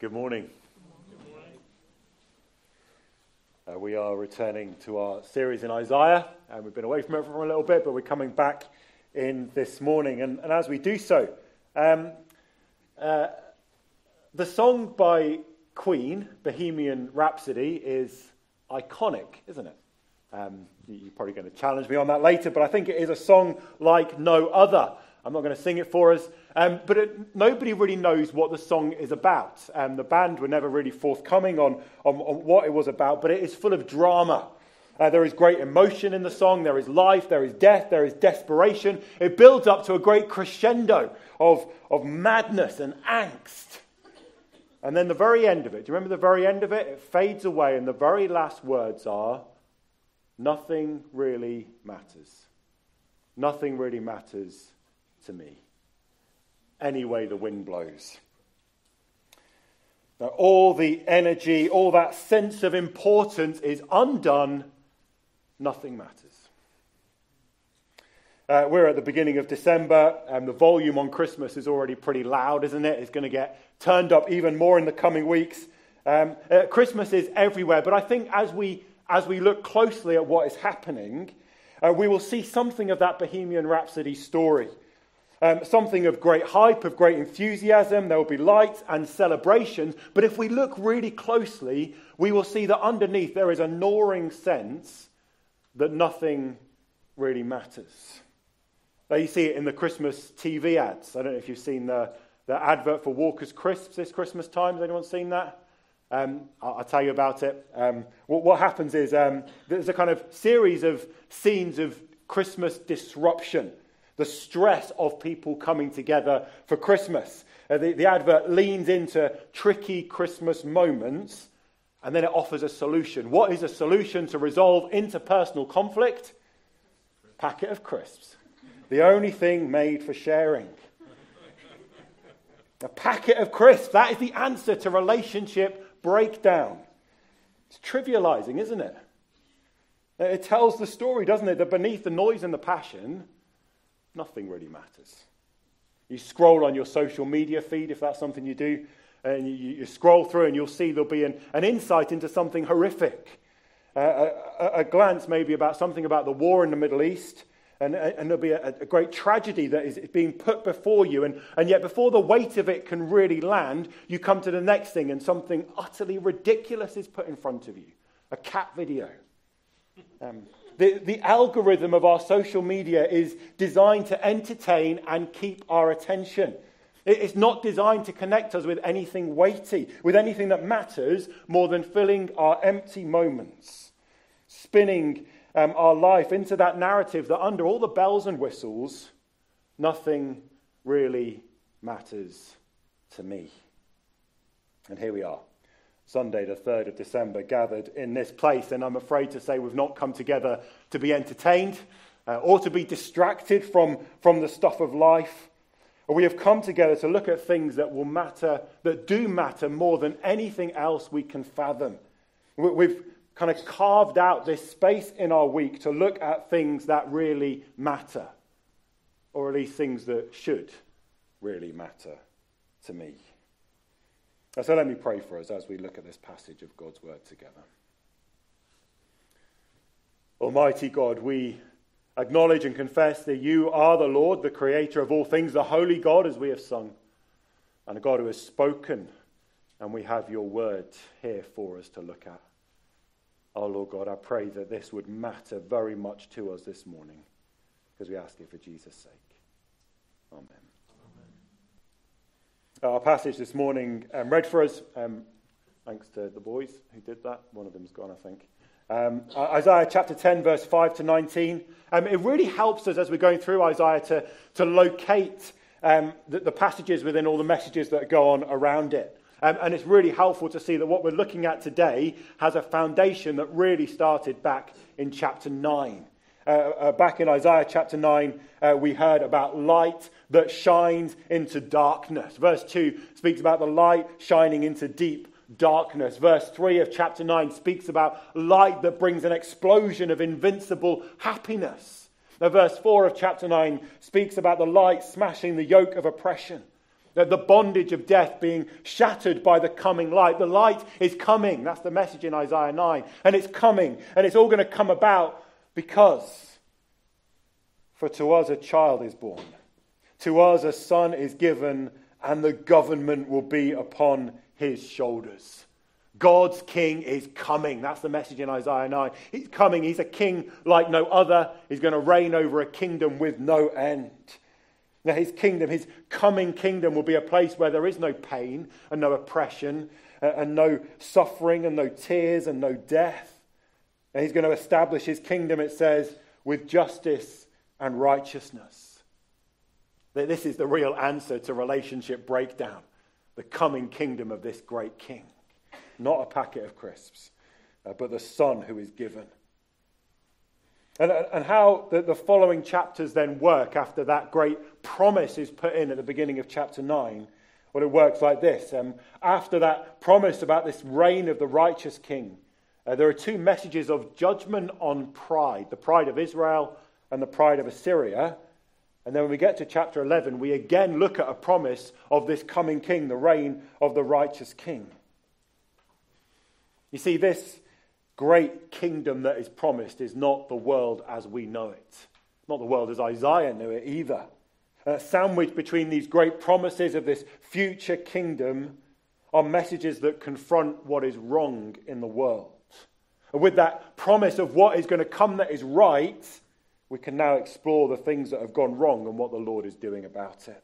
Good morning. Uh, we are returning to our series in Isaiah, and we've been away from it for a little bit, but we're coming back in this morning. And, and as we do so, um, uh, the song by Queen, Bohemian Rhapsody, is iconic, isn't it? Um, you're probably going to challenge me on that later, but I think it is a song like no other. I'm not going to sing it for us, um, but it, nobody really knows what the song is about. Um, the band were never really forthcoming on, on, on, what it was about, but it is full of drama. Uh, there is great emotion in the song, there is life, there is death, there is desperation. It builds up to a great crescendo of, of madness and angst. And then the very end of it, do you remember the very end of it? It fades away, and the very last words are nothing really matters. Nothing really matters to me, any way the wind blows. Now, all the energy, all that sense of importance is undone, nothing matters. Uh, we're at the beginning of December, and the volume on Christmas is already pretty loud, isn't it? It's going to get turned up even more in the coming weeks. Um, uh, Christmas is everywhere, but I think as we, as we look closely at what is happening, uh, we will see something of that Bohemian Rhapsody story. Um, something of great hype, of great enthusiasm. There will be lights and celebrations. But if we look really closely, we will see that underneath there is a gnawing sense that nothing really matters. Now, you see it in the Christmas TV ads. I don't know if you've seen the, the advert for Walker's Crisps this Christmas time. Has anyone seen that? Um, I'll, I'll, tell you about it. Um, what, what, happens is um, there's a kind of series of scenes of Christmas disruption the stress of people coming together for Christmas. Uh, the, the advert leans into tricky Christmas moments and then it offers a solution. What is a solution to resolve interpersonal conflict? Packet of crisps. The only thing made for sharing. A packet of crisps. That is the answer to relationship breakdown. It's trivializing, isn't it? It tells the story, doesn't it? That beneath the noise and the passion, nothing really matters. You scroll on your social media feed, if that's something you do, and you, you scroll through and you'll see there'll be an, an insight into something horrific. Uh, a, a, glance maybe about something about the war in the Middle East, and, and there'll be a, a, great tragedy that is being put before you. And, and yet, before the weight of it can really land, you come to the next thing, and something utterly ridiculous is put in front of you a cat video. Um, the, the algorithm of our social media is designed to entertain and keep our attention. It's not designed to connect us with anything weighty, with anything that matters more than filling our empty moments, spinning um, our life into that narrative that under all the bells and whistles, nothing really matters to me. And here we are. Sunday, the 3rd of December, gathered in this place. And I'm afraid to say we've not come together to be entertained uh, or to be distracted from, from the stuff of life. We have come together to look at things that will matter, that do matter more than anything else we can fathom. We've kind of carved out this space in our week to look at things that really matter, or at least things that should really matter to me. So let me pray for us as we look at this passage of God's word together. Almighty God, we acknowledge and confess that you are the Lord, the creator of all things, the holy God, as we have sung, and a God who has spoken, and we have your word here for us to look at. Oh, Lord God, I pray that this would matter very much to us this morning, because we ask it for Jesus' sake. Amen. Our passage this morning um, read for us, um, thanks to the boys who did that. One of them's gone, I think. Um, Isaiah chapter 10, verse 5 to 19. Um, it really helps us as we're going through Isaiah to, to locate um, the, the, passages within all the messages that go on around it. Um, and it's really helpful to see that what we're looking at today has a foundation that really started back in chapter 9. Uh, uh, back in Isaiah chapter 9, uh, we heard about light that shines into darkness. Verse 2 speaks about the light shining into deep darkness. Verse 3 of chapter 9 speaks about light that brings an explosion of invincible happiness. Now, verse 4 of chapter 9 speaks about the light smashing the yoke of oppression. The bondage of death being shattered by the coming light. The light is coming. That's the message in Isaiah 9. And it's coming. And it's all going to come about because, for to us a child is born, to us a son is given, and the government will be upon his shoulders. God's king is coming. That's the message in Isaiah 9. He's coming. He's a king like no other. He's going to reign over a kingdom with no end. Now, his kingdom, his coming kingdom, will be a place where there is no pain and no oppression uh, and no suffering and no tears and no death. And he's going to establish his kingdom, it says, with justice and righteousness. That this is the real answer to relationship breakdown, the coming kingdom of this great king. Not a packet of crisps, uh, but the Son who is given. And, and how the, the following chapters then work after that great promise is put in at the beginning of chapter 9. Well, it works like this. Um, after that promise about this reign of the righteous king, uh, there are two messages of judgment on pride the pride of Israel and the pride of Assyria. And then when we get to chapter 11, we again look at a promise of this coming king, the reign of the righteous king. You see, this great kingdom that is promised is not the world as we know it, not the world as Isaiah knew it either. Uh, sandwiched between these great promises of this future kingdom are messages that confront what is wrong in the world. And with that promise of what is going to come that is right, we can now explore the things that have gone wrong and what the Lord is doing about it.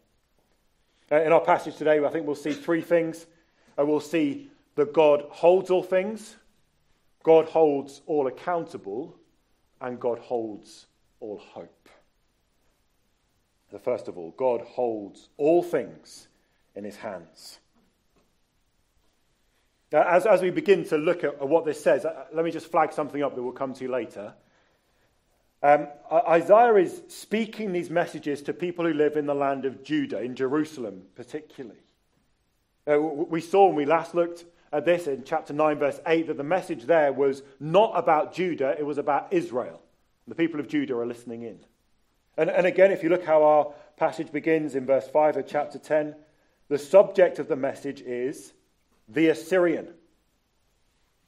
Uh, in our passage today, I think we'll see three things. Uh, we'll see that God holds all things, God holds all accountable, and God holds all hope. So, first of all, God holds all things in his hands. Now, as, as we begin to look at, at what this says, uh, let me just flag something up that we'll come to later. Um, Isaiah is speaking these messages to people who live in the land of Judah, in Jerusalem particularly. Uh, we saw when we last looked at this in chapter 9, verse 8, that the message there was not about Judah, it was about Israel. The people of Judah are listening in. And, and again, if you look how our passage begins in verse 5 of chapter 10, the subject of the message is the Assyrian.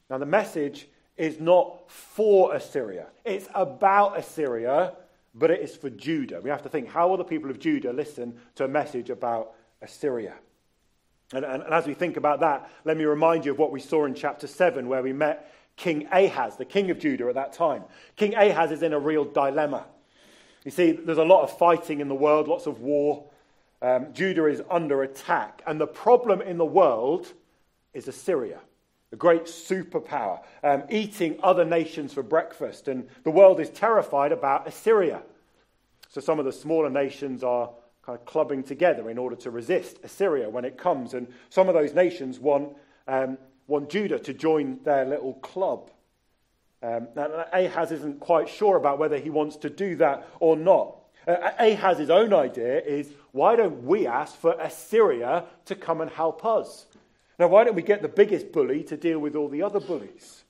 Now, the message is not for Assyria, it's about Assyria, but it is for Judah. We have to think how will the people of Judah listen to a message about Assyria? And, and, and, as we think about that, let me remind you of what we saw in chapter 7, where we met King Ahaz, the king of Judah at that time. King Ahaz is in a real dilemma. You see, there's a lot of fighting in the world, lots of war. Um, Judah is under attack. And the problem in the world is Assyria, a great superpower, um, eating other nations for breakfast. And the world is terrified about Assyria. So some of the smaller nations are kind of clubbing together in order to resist Assyria when it comes. And some of those nations want, um, want Judah to join their little club. Um, Ahaz isn't quite sure about whether he wants to do that or not. Uh, Ahaz's own idea is why don't we ask for Assyria to come and help us? Now, why don't we get the biggest bully to deal with all the other bullies?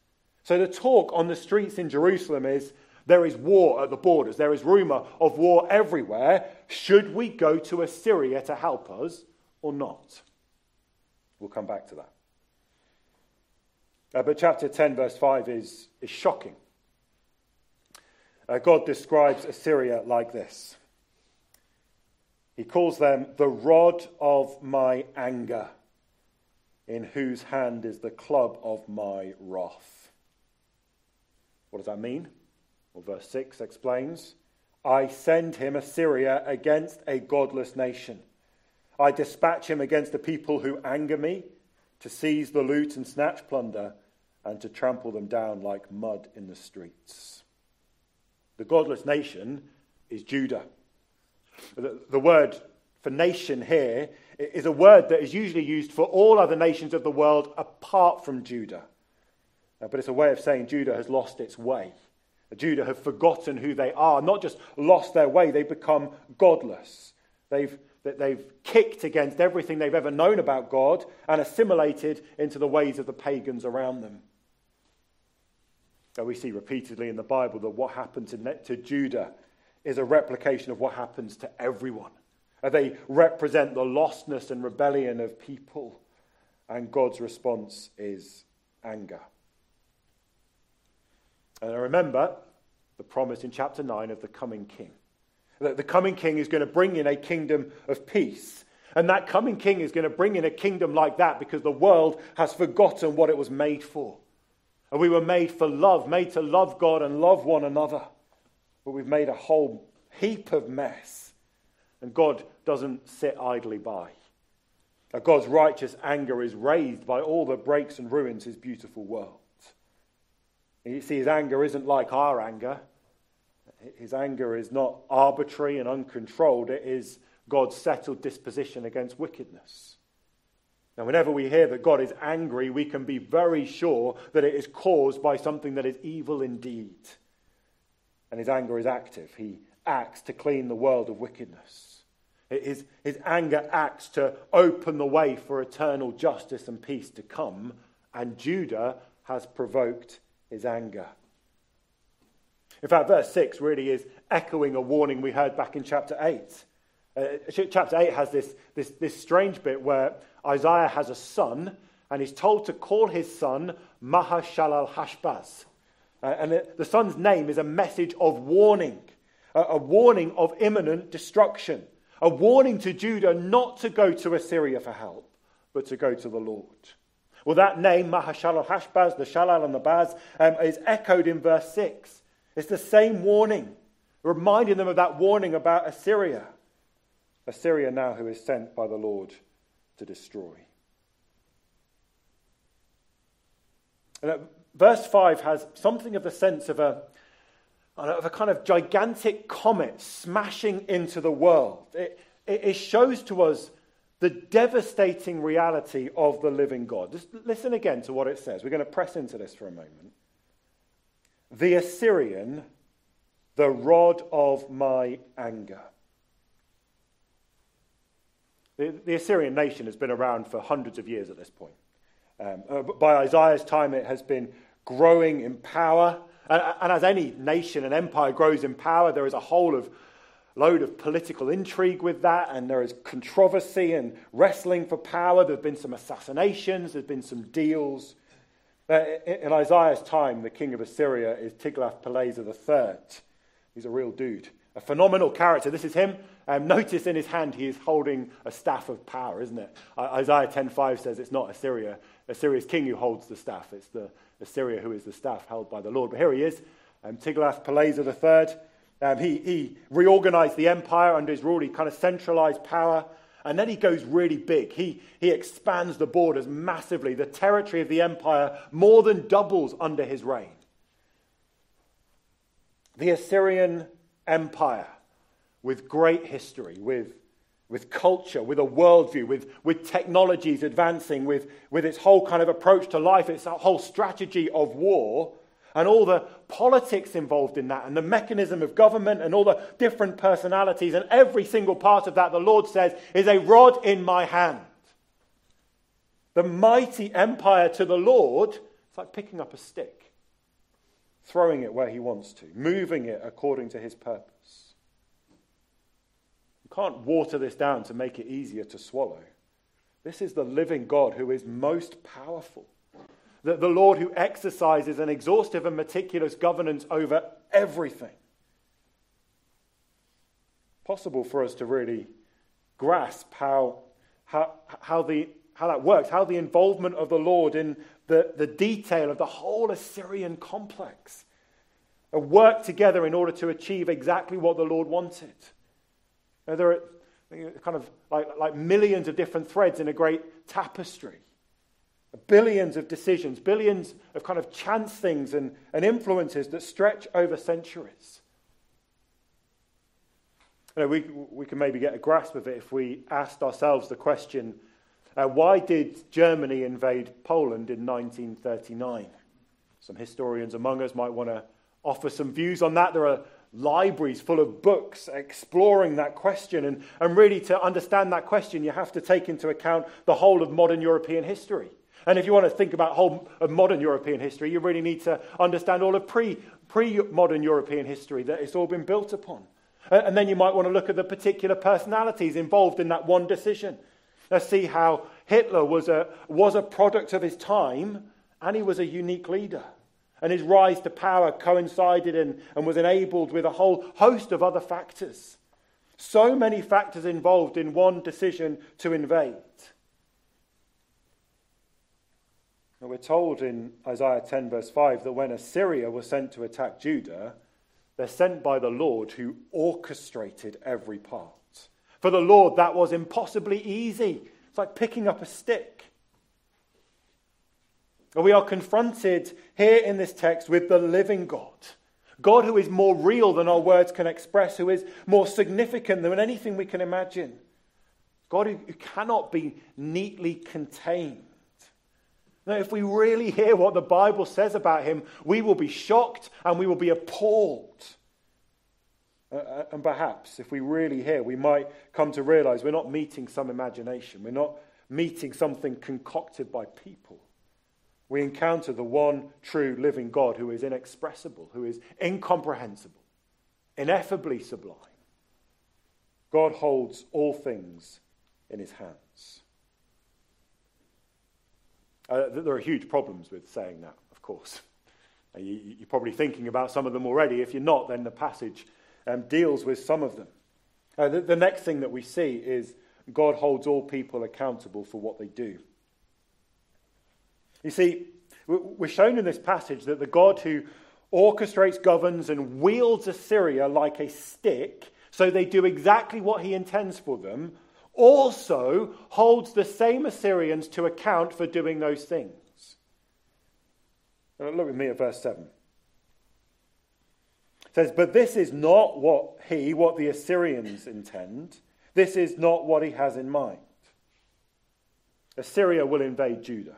So the talk on the streets in Jerusalem is there is war at the borders. There is rumor of war everywhere. Should we go to Assyria to help us or not? We'll come back to that. Uh, but chapter 10, verse 5 is, is shocking. Uh, God describes Assyria like this He calls them the rod of my anger, in whose hand is the club of my wrath. What does that mean? Well, verse 6 explains I send him Assyria against a godless nation. I dispatch him against the people who anger me, to seize the loot and snatch plunder, and to trample them down like mud in the streets. The godless nation is Judah. The, the word for nation here is a word that is usually used for all other nations of the world apart from Judah. Uh, but it's a way of saying Judah has lost its way. Judah have forgotten who they are, not just lost their way, they've become godless. They've, they've kicked against everything they've ever known about God and assimilated into the ways of the pagans around them. So we see repeatedly in the Bible that what happened to, to Judah is a replication of what happens to everyone. They represent the lostness and rebellion of people. And God's response is anger. And I remember the promise in chapter 9 of the coming king. That the coming king is going to bring in a kingdom of peace. And that coming king is going to bring in a kingdom like that because the world has forgotten what it was made for. And we were made for love, made to love God and love one another. But we've made a whole heap of mess. And God doesn't sit idly by. God's righteous anger is raised by all that breaks and ruins his beautiful world. You see, his anger isn't like our anger. His anger is not arbitrary and uncontrolled, it is God's settled disposition against wickedness. Now, whenever we hear that God is angry, we can be very sure that it is caused by something that is evil indeed. And his anger is active. He acts to clean the world of wickedness. His, his anger acts to open the way for eternal justice and peace to come. And Judah has provoked his anger. In fact, verse 6 really is echoing a warning we heard back in chapter 8. Uh, chapter 8 has this, this, this strange bit where Isaiah has a son, and he's told to call his son Maher-Shalal-Hash-Baz. Uh, and the, the, son's name is a message of warning, a, a warning of imminent destruction, a warning to Judah not to go to Assyria for help, but to go to the Lord. Well, that name, Maher-Shalal-Hash-Baz, the Shalal and the Baz, um, is echoed in verse 6. It's the same warning, reminding them of that warning about Assyria. Assyria now who is sent by the Lord to destroy. And, uh, verse 5 has something of the sense of a, of a kind of gigantic comet smashing into the world. It, it, shows to us the devastating reality of the living God. Just listen again to what it says. We're going to press into this for a moment. The Assyrian, the rod of my anger. The, the Assyrian nation has been around for hundreds of years at this point. Um, uh, by Isaiah's time, it has been growing in power. And, and as any nation and empire grows in power, there is a whole of load of political intrigue with that, and there is controversy and wrestling for power. There have been some assassinations, there have been some deals. Uh, in Isaiah's time, the king of Assyria is Tiglath-Pileser III. He's a real dude, a phenomenal character. This is him. Um, notice in his hand he is holding a staff of power, isn't it? Isaiah 10:5 says it's not Assyria, Assyria's king who holds the staff. It's the Assyria who is the staff held by the Lord. But here he is, um, Tiglath-Pileser III. Um, he, he reorganized the empire under his rule. He kind of centralized power. And then he goes really big. He, he expands the borders massively. The territory of the empire more than doubles under his reign. The Assyrian Empire, with great history, with, with culture, with a worldview, with, with technologies advancing, with, with its whole kind of approach to life, its whole strategy of war, and all the politics involved in that, and the mechanism of government, and all the different personalities, and every single part of that, the Lord says, is a rod in my hand. The mighty empire to the Lord, it's like picking up a stick, throwing it where he wants to, moving it according to his purpose. Can't water this down to make it easier to swallow. This is the living God who is most powerful the, the Lord who exercises an exhaustive and meticulous governance over everything. Possible for us to really grasp how, how, how, the, how that works, how the involvement of the Lord in the, the detail of the whole Assyrian complex work together in order to achieve exactly what the Lord wanted. There are kind of like, like millions of different threads in a great tapestry. Billions of decisions, billions of kind of chance things and, and influences that stretch over centuries. You know, we, we can maybe get a grasp of it if we asked ourselves the question uh, why did Germany invade Poland in 1939? Some historians among us might want to offer some views on that. There are libraries full of books exploring that question. And, and really, to understand that question, you have to take into account the whole of modern European history. And if you want to think about whole of modern European history, you really need to understand all of pre, pre-modern European history that it's all been built upon. And then you might want to look at the particular personalities involved in that one decision. Let's see how Hitler was a, was a product of his time and he was a unique leader. And his rise to power coincided in, and was enabled with a whole host of other factors. So many factors involved in one decision to invade. And we're told in Isaiah 10, verse 5, that when Assyria was sent to attack Judah, they're sent by the Lord who orchestrated every part. For the Lord, that was impossibly easy. It's like picking up a stick. And we are confronted here in this text with the living God. God who is more real than our words can express, who is more significant than anything we can imagine. God who, cannot be neatly contained. Now, if we really hear what the Bible says about him, we will be shocked and we will be appalled. Uh, uh and perhaps, if we really hear, we might come to realize we're not meeting some imagination. We're not meeting something concocted by people we encounter the one true living God who is inexpressible, who is incomprehensible, ineffably sublime. God holds all things in his hands. Uh, there are huge problems with saying that, of course. You, are probably thinking about some of them already. If you're not, then the passage um, deals with some of them. Uh, the, the next thing that we see is God holds all people accountable for what they do. You see, we're shown in this passage that the God who orchestrates, governs, and wields Assyria like a stick, so they do exactly what he intends for them, also holds the same Assyrians to account for doing those things. Look with me at verse 7. It says, But this is not what he, what the Assyrians intend. This is not what he has in mind. Assyria will invade Judah.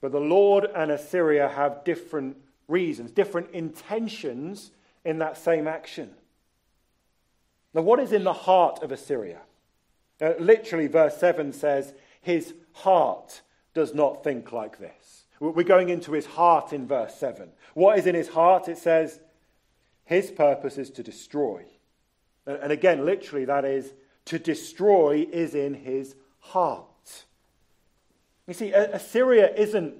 But the Lord and Assyria have different reasons, different intentions in that same action. Now, what is in the heart of Assyria? Uh, literally, verse 7 says, His heart does not think like this. We're going into his heart in verse 7. What is in his heart? It says, His purpose is to destroy. And again, literally, that is, to destroy is in his heart. You see, Assyria isn't,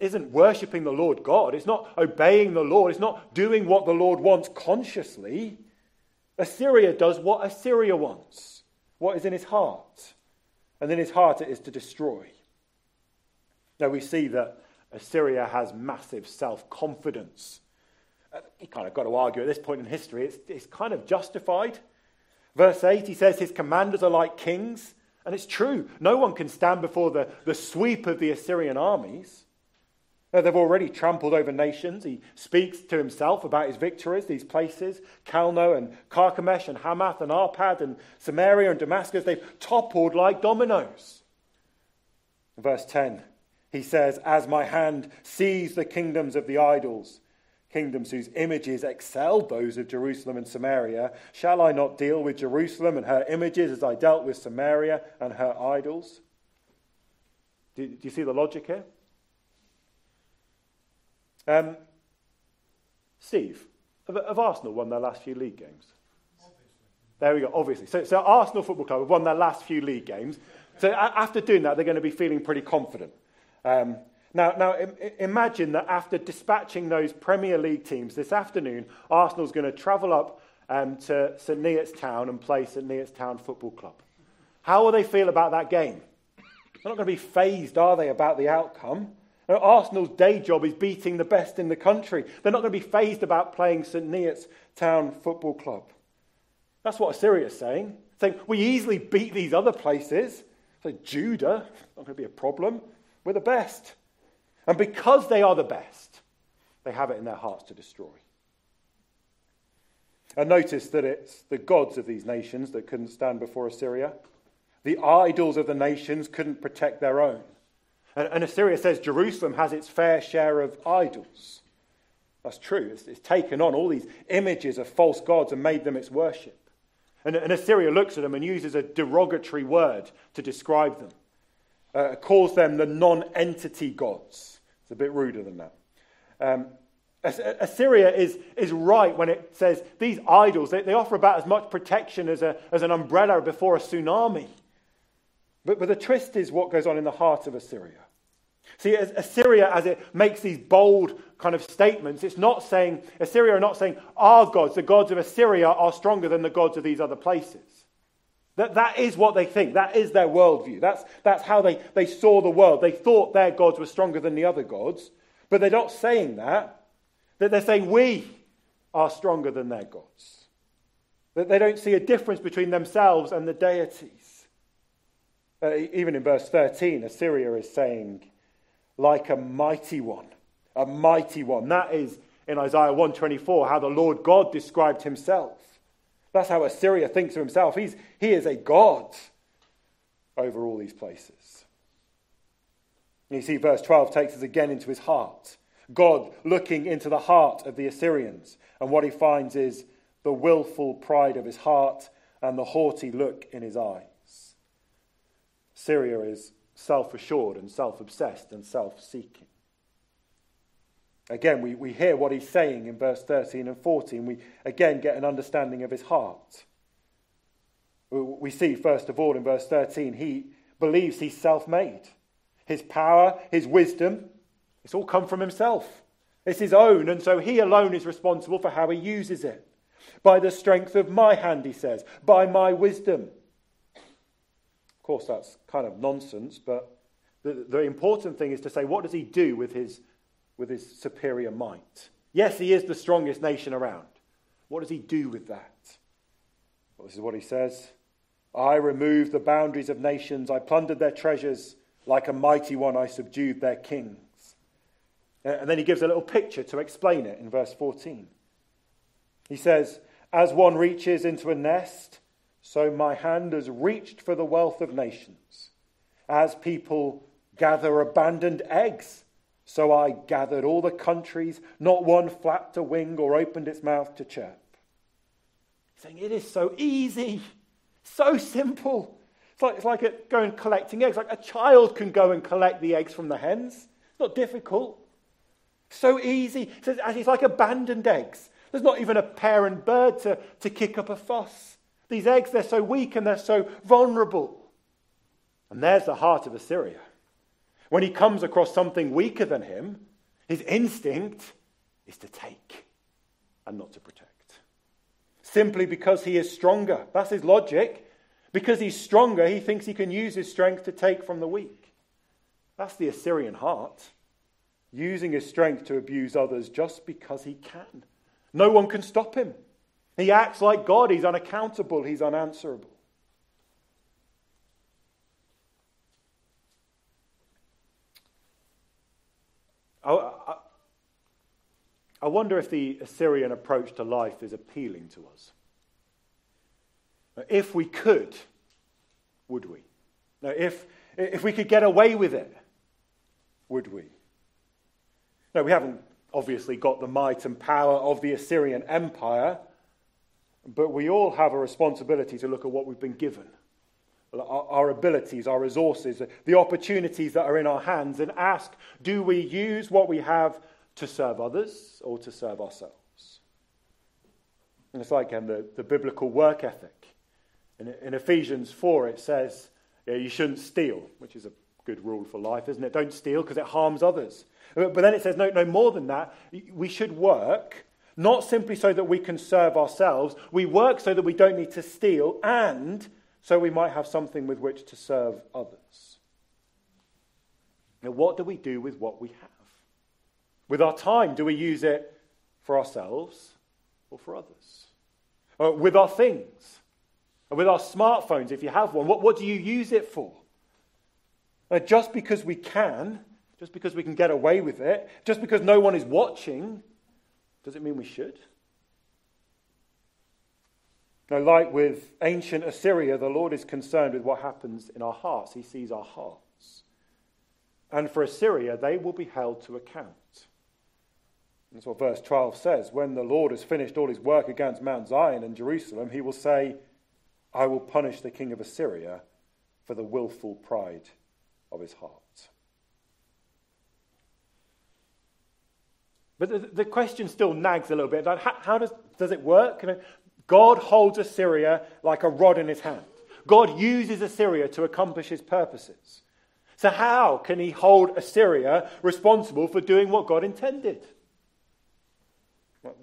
isn't worshipping the Lord God. It's not obeying the Lord. It's not doing what the Lord wants consciously. Assyria does what Assyria wants, what is in his heart. And in his heart, it is to destroy. Now, we see that Assyria has massive self confidence. Uh, you kind of got to argue at this point in history, it's, it's kind of justified. Verse 8, he says, His commanders are like kings. And it's true. No one can stand before the, the sweep of the Assyrian armies. Uh, they've already trampled over nations. He speaks to himself about his victories, these places Calno and Carchemish and Hamath and Arpad and Samaria and Damascus. They've toppled like dominoes. verse 10, he says, As my hand sees the kingdoms of the idols, kingdoms whose images excel those of Jerusalem and Samaria, shall I not deal with Jerusalem and her images as I dealt with Samaria and her idols? Do, do you see the logic here? Um, Steve, have, have, Arsenal won their last few league games? Obviously. There we go, obviously. So, so Arsenal Football Club have won their last few league games. So after doing that, they're going to be feeling pretty confident. Um, now, now imagine that after dispatching those Premier League teams this afternoon, Arsenal's going to travel up um, to St Neots Town and play St Neots Town Football Club. How will they feel about that game? They're not going to be fazed, are they, about the outcome? Now, Arsenal's day job is beating the best in the country. They're not going to be fazed about playing St Neots Town Football Club. That's what Assyria's saying. Saying, we easily beat these other places. So Judah, not going to be a problem. We're the best. And because they are the best, they have it in their hearts to destroy. And notice that it's the gods of these nations that couldn't stand before Assyria. The idols of the nations couldn't protect their own. And, and Assyria says Jerusalem has its fair share of idols. That's true. It's, it's, taken on all these images of false gods and made them its worship. And, and Assyria looks at them and uses a derogatory word to describe them, uh, calls them the non entity gods. It's a bit ruder than that. Um, Assyria is, is right when it says these idols, they, they offer about as much protection as, a, as an umbrella before a tsunami. But, but the twist is what goes on in the heart of Assyria. See, Assyria, as it makes these bold kind of statements, it's not saying, Assyria are not saying, our gods, the gods of Assyria, are stronger than the gods of these other places. That, that is what they think. That is their worldview. That's, that's how they, they saw the world. They thought their gods were stronger than the other gods, but they're not saying that. That they're saying we are stronger than their gods. That they don't see a difference between themselves and the deities. Uh, even in verse 13, Assyria is saying, like a mighty one. A mighty one. That is in Isaiah 124 how the Lord God described himself. That's how Assyria thinks of himself. He's, he is a God over all these places. You see, verse 12 takes us again into his heart. God looking into the heart of the Assyrians, and what he finds is the willful pride of his heart and the haughty look in his eyes. Syria is self assured and self obsessed and self seeking. Again, we, we hear what he's saying in verse 13 and 14. We again get an understanding of his heart. We see, first of all, in verse 13, he believes he's self made. His power, his wisdom, it's all come from himself. It's his own, and so he alone is responsible for how he uses it. By the strength of my hand, he says, by my wisdom Of course, that's kind of nonsense, but the, the important thing is to say, what does he do with his, with his superior might? Yes, he is the strongest nation around. What does he do with that? Well, this is what he says I removed the boundaries of nations, I plundered their treasures. Like a mighty one, I subdued their kings. Uh, and then he gives a little picture to explain it in verse 14. He says, As one reaches into a nest, so my hand has reached for the wealth of nations. As people gather abandoned eggs, so I gathered all the countries, not one flapped a wing or opened its mouth to chirp. Saying it is so easy, so simple. It's like, it's like going collecting eggs. Like a child can go and collect the eggs from the hens. It's not difficult. So easy. It's like abandoned eggs. There's not even a parent bird to, to kick up a fuss. These eggs, they're so weak and they're so vulnerable. And there's the heart of Assyria. When he comes across something weaker than him, his instinct is to take and not to protect. Simply because he is stronger. That's his logic. Because he's stronger, he thinks he can use his strength to take from the weak. That's the Assyrian heart. Using his strength to abuse others just because he can. No one can stop him. He acts like God. He's unaccountable. He's unanswerable. I, I, I wonder if the Assyrian approach to life is appealing to us. If we could, would we? Now, if, if we could get away with it, would we? No, we haven't obviously got the might and power of the Assyrian Empire. But we all have a responsibility to look at what we've been given our, our, abilities, our resources, the opportunities that are in our hands, and ask do we use what we have to serve others or to serve ourselves? And it's like um, the, the biblical work ethic. In, in Ephesians 4, it says yeah, you shouldn't steal, which is a good rule for life, isn't it? Don't steal because it harms others. But, but then it says, no, no more than that. We should work not simply so that we can serve ourselves, we work so that we don't need to steal and so we might have something with which to serve others. Now, what do we do with what we have? With our time, do we use it for ourselves or for others? Uh, with our things? With our smartphones, if you have one, what, what do you use it for? Uh, just because we can, just because we can get away with it, just because no one is watching, does it mean we should? Now, like with ancient Assyria, the Lord is concerned with what happens in our hearts. He sees our hearts. And for Assyria, they will be held to account. That's what verse 12 says. When the Lord has finished all his work against Mount Zion and Jerusalem, he will say, I will punish the king of Assyria for the willful pride of his heart. But the, the question still nags a little bit. Like, how, how does, does it work? God holds Assyria like a rod in his hand. God uses Assyria to accomplish his purposes. So, how can he hold Assyria responsible for doing what God intended?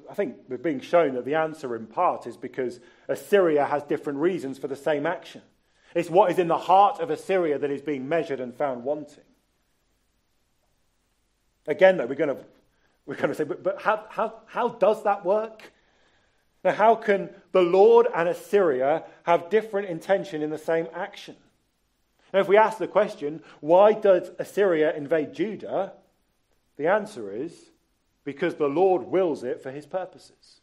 I think we're being shown that the answer, in part, is because Assyria has different reasons for the same action. It's what is in the heart of Assyria that is being measured and found wanting. Again, though, we're going to, we're going to say, but, but how, how, how does that work? Now, how can the Lord and Assyria have different intention in the same action? Now, if we ask the question, why does Assyria invade Judah? The answer is because the Lord wills it for his purposes.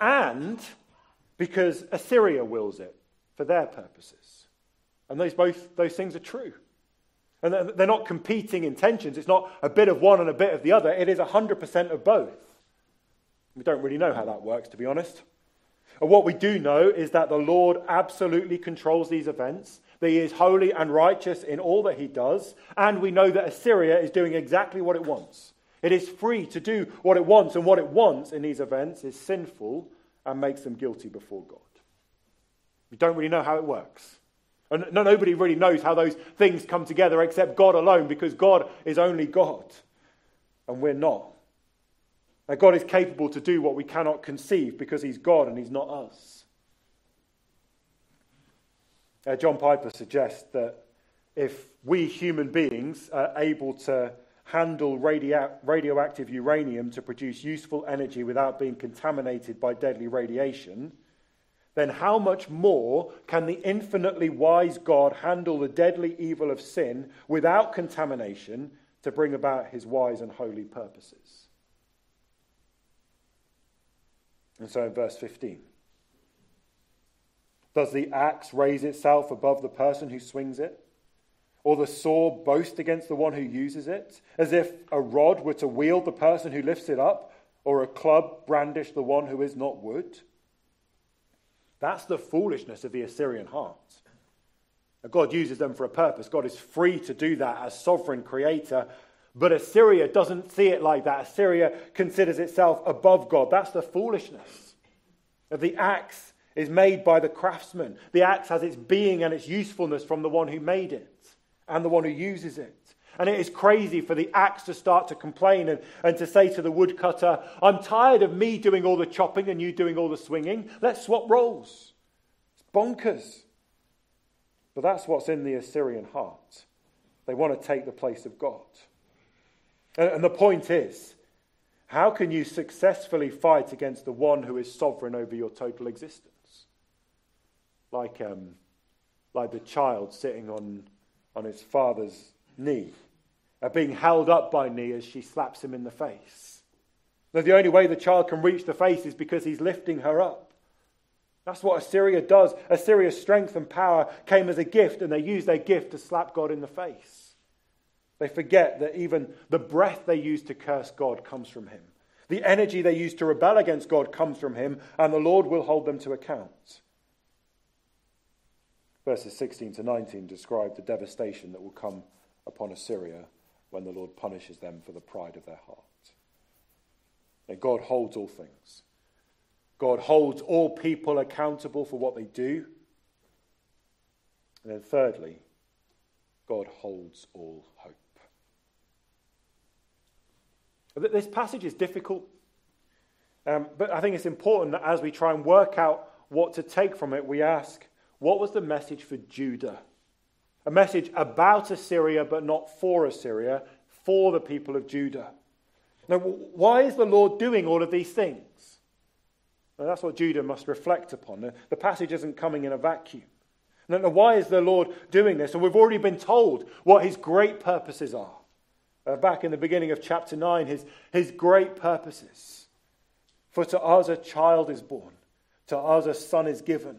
And because Assyria wills it for their purposes. And those, both those things are true. And they're not competing intentions. It's not a bit of one and a bit of the other. It is 100% of both. We don't really know how that works, to be honest. And what we do know is that the Lord absolutely controls these events, that He is holy and righteous in all that He does, and we know that Assyria is doing exactly what it wants. It is free to do what it wants, and what it wants in these events is sinful and makes them guilty before God. We don't really know how it works. And nobody really knows how those things come together except God alone, because God is only God, and we're not. Now, God is capable to do what we cannot conceive because He's God and He's not us. Uh, John Piper suggests that if we human beings are able to handle radio- radioactive uranium to produce useful energy without being contaminated by deadly radiation, then how much more can the infinitely wise God handle the deadly evil of sin without contamination to bring about his wise and holy purposes? And so in verse 15, does the axe raise itself above the person who swings it? Or the sword boast against the one who uses it, as if a rod were to wield the person who lifts it up, or a club brandish the one who is not wood? That's the foolishness of the Assyrian heart. God uses them for a purpose. God is free to do that as sovereign creator. But Assyria doesn't see it like that. Assyria considers itself above God. That's the foolishness. The axe is made by the craftsman. The axe has its being and its usefulness from the one who made it and the one who uses it. And it is crazy for the axe to start to complain and, and to say to the woodcutter, I'm tired of me doing all the chopping and you doing all the swinging. Let's swap roles. It's bonkers. But that's what's in the Assyrian heart. They want to take the place of God. And, and the point is, how can you successfully fight against the one who is sovereign over your total existence? Like, um, like the child sitting on, on his father's knee are being held up by knee as she slaps him in the face. Now, the only way the child can reach the face is because he's lifting her up. That's what Assyria does. Assyria's strength and power came as a gift, and they use their gift to slap God in the face. They forget that even the breath they use to curse God comes from Him. The energy they use to rebel against God comes from Him, and the Lord will hold them to account. Verses 16 to 19 describe the devastation that will come upon Assyria when the Lord punishes them for the pride of their heart. And God holds all things. God holds all people accountable for what they do. And then, thirdly, God holds all hope. This passage is difficult, um, but I think it's important that as we try and work out what to take from it, we ask, what was the message for Judah? a message about Assyria, but not for Assyria, for the people of Judah. Now, why is the Lord doing all of these things? Now, that's what Judah must reflect upon. The passage isn't coming in a vacuum. Now, why is the Lord doing this? And we've already been told what his great purposes are. Uh, back in the beginning of chapter 9, his, his great purposes. For to us a child is born, to us a son is given,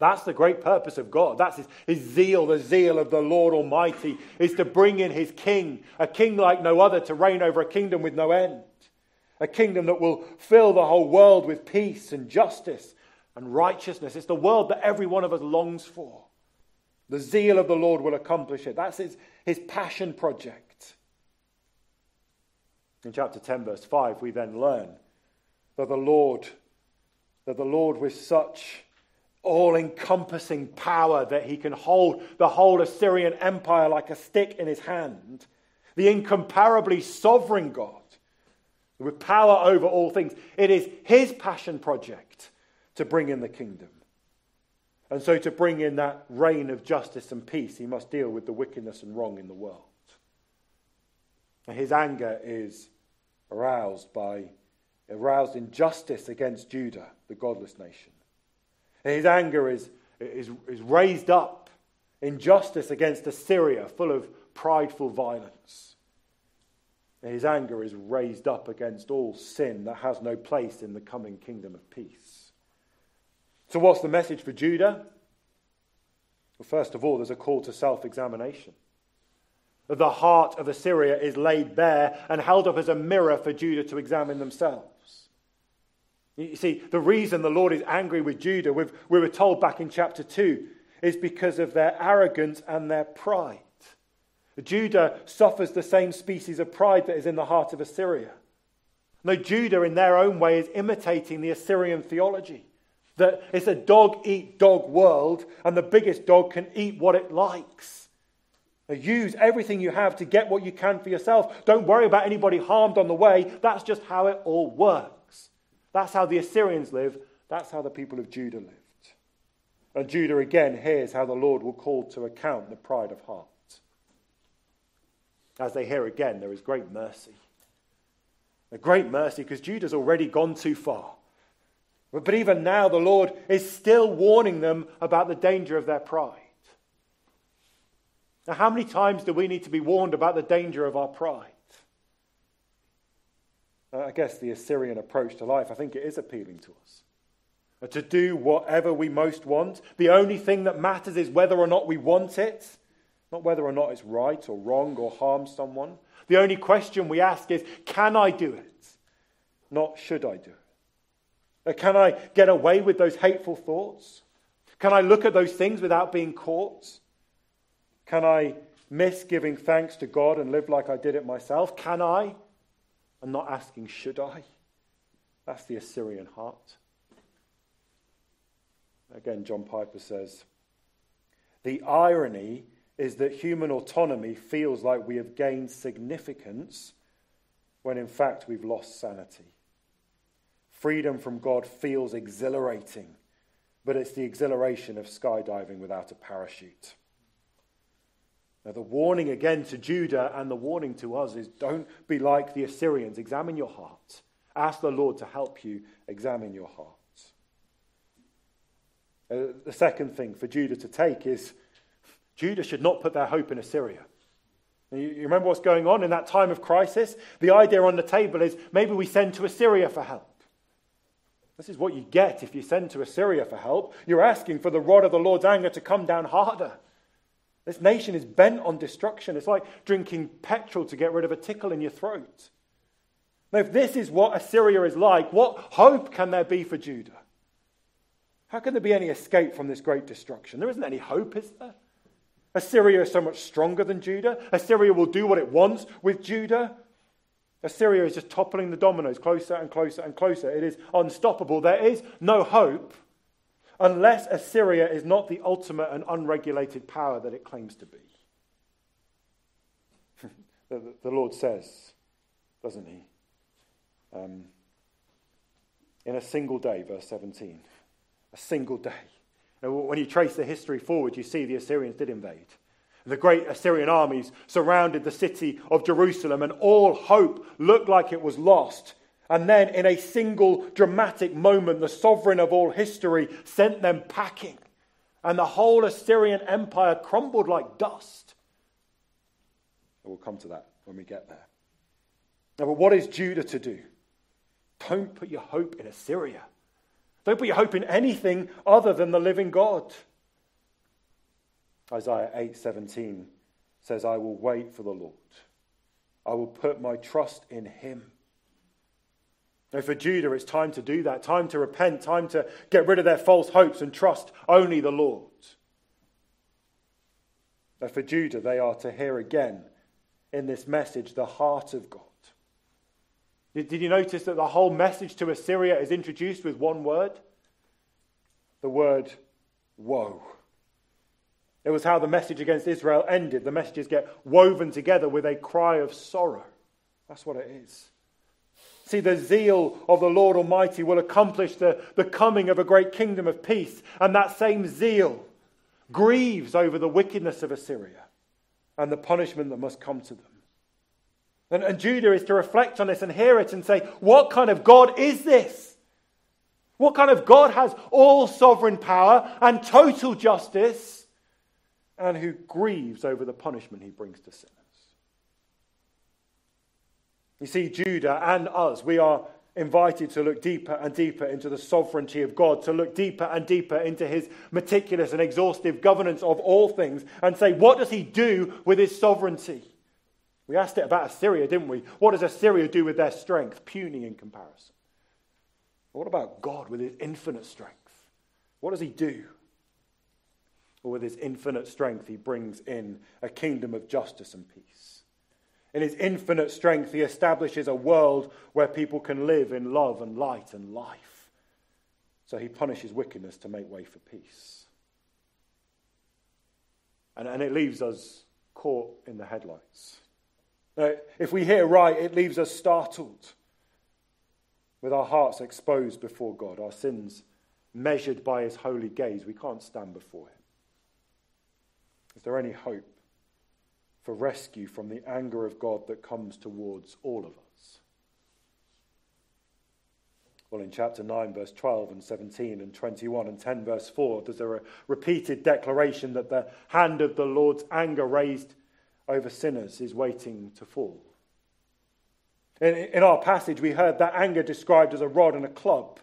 That's the great purpose of God. That's his, his, zeal, the zeal of the Lord Almighty, is to bring in his king, a king like no other, to reign over a kingdom with no end. A kingdom that will fill the whole world with peace and justice and righteousness. It's the world that every one of us longs for. The zeal of the Lord will accomplish it. That's his, his passion project. In chapter 10, verse 5, we then learn that the Lord, that the Lord with such all encompassing power that he can hold the whole Assyrian empire like a stick in his hand, the incomparably sovereign God with power over all things. It is his passion project to bring in the kingdom. And so, to bring in that reign of justice and peace, he must deal with the wickedness and wrong in the world. And his anger is aroused by aroused injustice against Judah, the godless nation. And his anger is, is, is raised up in justice against Assyria, full of prideful violence. And his anger is raised up against all sin that has no place in the coming kingdom of peace. So, what's the message for Judah? Well, first of all, there's a call to self examination. The heart of Assyria is laid bare and held up as a mirror for Judah to examine themselves. You see, the reason the Lord is angry with Judah, we were told back in chapter 2, is because of their arrogance and their pride. Judah suffers the same species of pride that is in the heart of Assyria. No, Judah, in their own way, is imitating the Assyrian theology. That it's a dog eat dog world, and the biggest dog can eat what it likes. Use everything you have to get what you can for yourself. Don't worry about anybody harmed on the way. That's just how it all works. That's how the Assyrians live. That's how the people of Judah lived. And Judah again hears how the Lord will call to account the pride of heart. As they hear again, there is great mercy. A great mercy because Judah's already gone too far. But even now, the Lord is still warning them about the danger of their pride. Now, how many times do we need to be warned about the danger of our pride? Uh, I guess the Assyrian approach to life, I think it is appealing to us. Uh, to do whatever we most want. The only thing that matters is whether or not we want it, not whether or not it's right or wrong or harm someone. The only question we ask is, can I do it? Not should I do it? Uh, can I get away with those hateful thoughts? Can I look at those things without being caught? Can I miss giving thanks to God and live like I did it myself? Can I? I'm not asking, should I? That's the Assyrian heart. Again, John Piper says the irony is that human autonomy feels like we have gained significance when in fact we've lost sanity. Freedom from God feels exhilarating, but it's the exhilaration of skydiving without a parachute. Now, the warning again to Judah and the warning to us is don't be like the Assyrians. Examine your heart. Ask the Lord to help you examine your heart. Uh, the second thing for Judah to take is Judah should not put their hope in Assyria. You remember what's going on in that time of crisis? The idea on the table is maybe we send to Assyria for help. This is what you get if you send to Assyria for help. You're asking for the rod of the Lord's anger to come down harder. This nation is bent on destruction. It's like drinking petrol to get rid of a tickle in your throat. Now, if this is what Assyria is like, what hope can there be for Judah? How can there be any escape from this great destruction? There isn't any hope, is there? Assyria is so much stronger than Judah. Assyria will do what it wants with Judah. Assyria is just toppling the dominoes closer and closer and closer. It is unstoppable. There is no hope unless Assyria is not the ultimate and unregulated power that it claims to be. the, the, Lord says, doesn't he? Um, in a single day, verse 17. A single day. Now, when you trace the history forward, you see the Assyrians did invade. The great Assyrian armies surrounded the city of Jerusalem, and all hope looked like it was lost. And then, in a single dramatic moment, the sovereign of all history sent them packing, and the whole Assyrian empire crumbled like dust. We'll come to that when we get there. Now, but what is Judah to do? Don't put your hope in Assyria. Don't put your hope in anything other than the living God. Isaiah 8:17 says, "I will wait for the Lord. I will put my trust in him." And for Judah, it's time to do that, time to repent, time to get rid of their false hopes and trust only the Lord. And for Judah, they are to hear again in this message the heart of God. Did you notice that the whole message to Assyria is introduced with one word? The word woe. It was how the message against Israel ended. The messages get woven together with a cry of sorrow. That's what it is. See, the zeal of the Lord Almighty will accomplish the, the coming of a great kingdom of peace. And that same zeal grieves over the wickedness of Assyria and the punishment that must come to them. And, and Judah is to reflect on this and hear it and say, What kind of God is this? What kind of God has all sovereign power and total justice and who grieves over the punishment he brings to sinners? You see, Judah and us, we are invited to look deeper and deeper into the sovereignty of God, to look deeper and deeper into his meticulous and exhaustive governance of all things, and say, what does he do with his sovereignty? We asked it about Assyria, didn't we? What does Assyria do with their strength? Puny in comparison. What about God with his infinite strength? What does he do? Well, with his infinite strength, he brings in a kingdom of justice and peace. In his infinite strength, he establishes a world where people can live in love and light and life. So he punishes wickedness to make way for peace. And, and it leaves us caught in the headlights. Now, if we hear right, it leaves us startled with our hearts exposed before God, our sins measured by his holy gaze. We can't stand before him. Is there any hope for rescue from the anger of God that comes towards all of us? Well, in chapter 9, verse 12 and 17 and 21 and 10, verse 4, there's a repeated declaration that the hand of the Lord's anger raised over sinners is waiting to fall. In, in our passage, we heard that anger described as a rod and a club.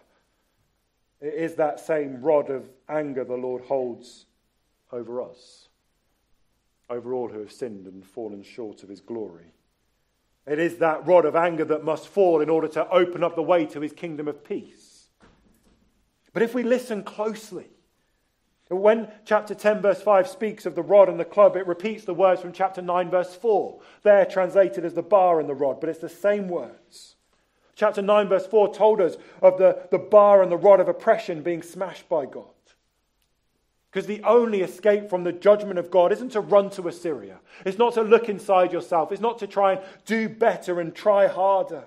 It is that same rod of anger the Lord holds over us, over all who have sinned and fallen short of his glory. It is that rod of anger that must fall in order to open up the way to his kingdom of peace. But if we listen closely, when chapter 10, verse 5 speaks of the rod and the club, it repeats the words from chapter 9, verse 4. They're translated as the bar and the rod, but it's the same words. Chapter 9, verse 4 told us of the, the bar and the rod of oppression being smashed by God. Because the only escape from the judgment of God isn't to run to Assyria. It's not to look inside yourself. It's not to try and do better and try harder.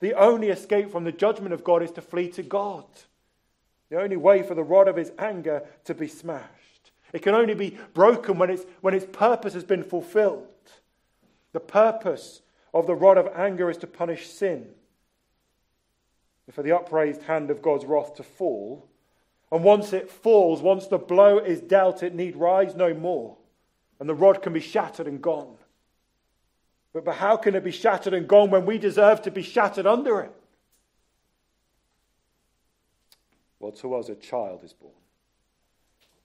The only escape from the judgment of God is to flee to God. The only way for the rod of his anger to be smashed. It can only be broken when, it's, when its purpose has been fulfilled. The purpose of the rod of anger is to punish sin. For the upraised hand of God's wrath to fall. And once it falls, once the blow is dealt, it need rise no more. And the rod can be shattered and gone. But, but how can it be shattered and gone when we deserve to be shattered under it? Well, to us a child is born,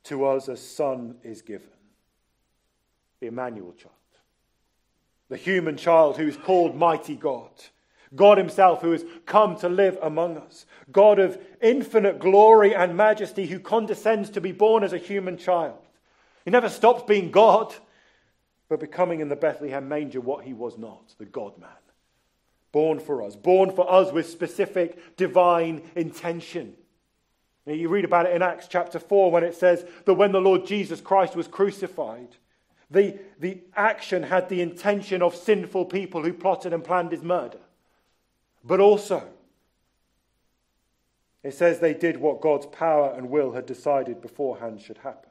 to us a son is given. The Emmanuel child, the human child who is called Mighty God. God Himself, who has come to live among us. God of infinite glory and majesty, who condescends to be born as a human child. He never stops being God, but becoming in the Bethlehem manger what He was not the God man. Born for us, born for us with specific divine intention. You read about it in Acts chapter 4 when it says that when the Lord Jesus Christ was crucified, the, the action had the intention of sinful people who plotted and planned his murder. But also, it says they did what God's power and will had decided beforehand should happen.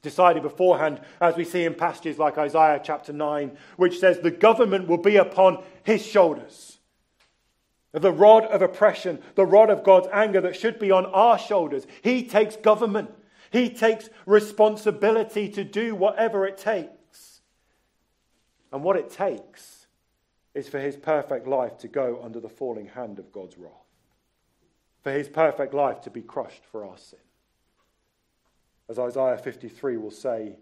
Decided beforehand, as we see in passages like Isaiah chapter 9, which says the government will be upon his shoulders the rod of oppression, the rod of God's anger that should be on our shoulders. He takes government, He takes responsibility to do whatever it takes. And what it takes is for his perfect life to go under the falling hand of God's wrath, for his perfect life to be crushed for our sin. As Isaiah 53 will say,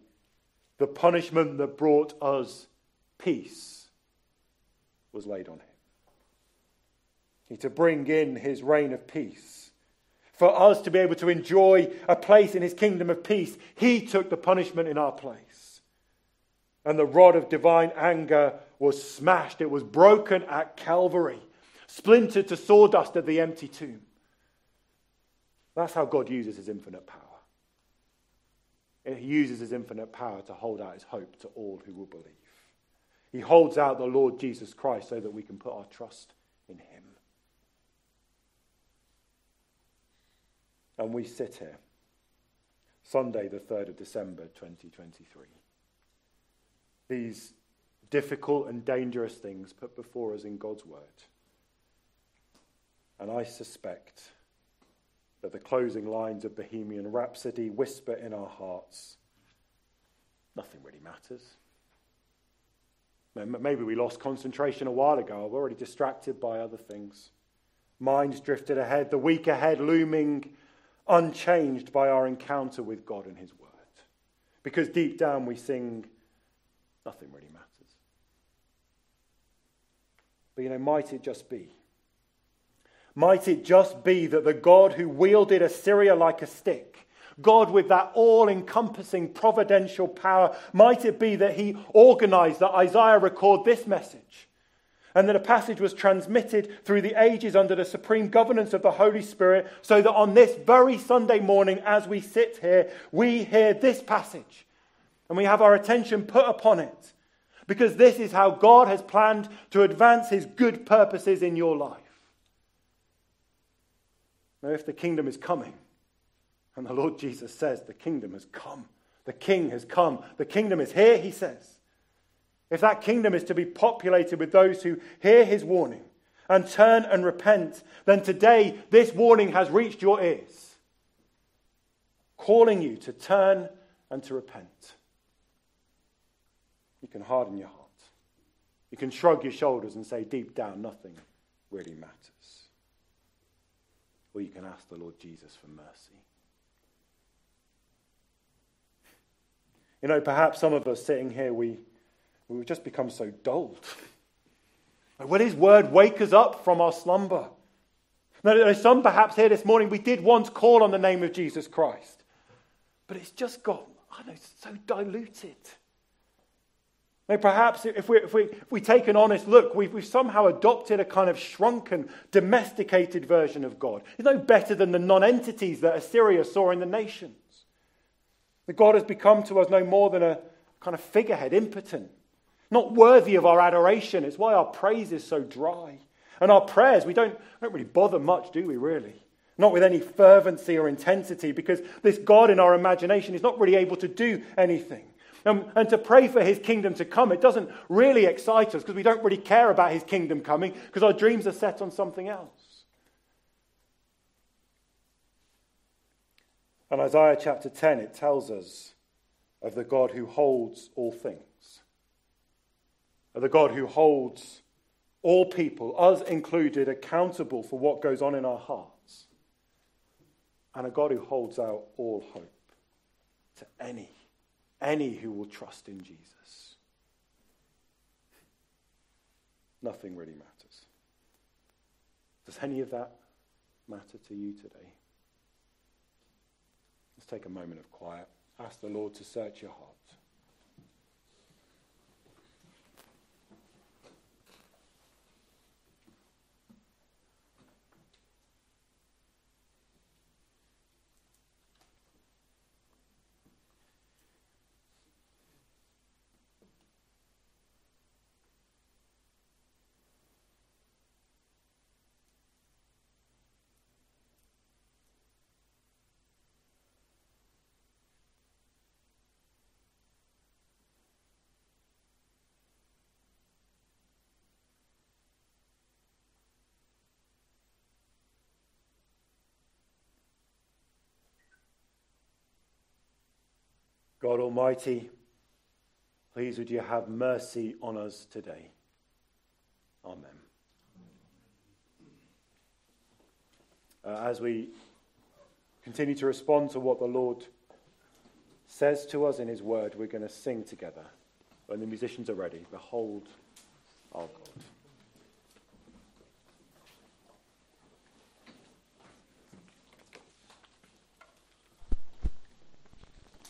the punishment that brought us peace was laid on him. He to bring in his reign of peace. For us to be able to enjoy a place in his kingdom of peace, he took the punishment in our place. And the rod of divine anger was smashed, it was broken at Calvary, splintered to sawdust at the empty tomb. That's how God uses his infinite power. He uses his infinite power to hold out his hope to all who will believe. He holds out the Lord Jesus Christ so that we can put our trust in him. And we sit here, Sunday, the 3rd of December, 2023. These difficult and dangerous things put before us in God's word. And I suspect that the closing lines of Bohemian Rhapsody whisper in our hearts nothing really matters. Maybe we lost concentration a while ago. We're already distracted by other things. Minds drifted ahead, the week ahead looming unchanged by our encounter with God and His Word. Because deep down we sing, nothing really matters. But you know, might it just be? Might it just be that the God who wielded Assyria like a stick, God with that all encompassing providential power, might it be that he organized that Isaiah record this message? And that a passage was transmitted through the ages under the supreme governance of the Holy Spirit, so that on this very Sunday morning, as we sit here, we hear this passage and we have our attention put upon it. Because this is how God has planned to advance his good purposes in your life. Now, if the kingdom is coming, and the Lord Jesus says the kingdom has come, the king has come, the kingdom is here, he says. If that kingdom is to be populated with those who hear his warning and turn and repent, then today this warning has reached your ears, calling you to turn and to repent. You can harden your heart. You can shrug your shoulders and say, deep down, nothing really matters. Or you can ask the Lord Jesus for mercy. You know, perhaps some of us sitting here, we, we've just become so dulled. Will His word wake us up from our slumber? Now, some perhaps here this morning, we did once call on the name of Jesus Christ, but it's just got, I know, so diluted. Maybe perhaps if we, if, we, if we take an honest look, we've, we've somehow adopted a kind of shrunken, domesticated version of God. It's no better than the non-entities that Assyria saw in the nations. The God has become to us no more than a kind of figurehead, impotent, not worthy of our adoration. It's why our praise is so dry. And our prayers, we don't, don't really bother much, do we, really? Not with any fervency or intensity, because this God in our imagination is not really able to do anything. And, and to pray for his kingdom to come, it doesn't really excite us because we don't really care about his kingdom coming because our dreams are set on something else. And Isaiah chapter 10, it tells us of the God who holds all things, of the God who holds all people, us included, accountable for what goes on in our hearts, and a God who holds out all hope to any any who will trust in Jesus. Nothing really matters. Does any of that matter to you today? Let's take a moment of quiet. Ask the Lord to search your heart. God Almighty, please would you have mercy on us today. Amen. Uh, as we continue to respond to what the Lord says to us in His Word, we're going to sing together. When the musicians are ready, behold our God.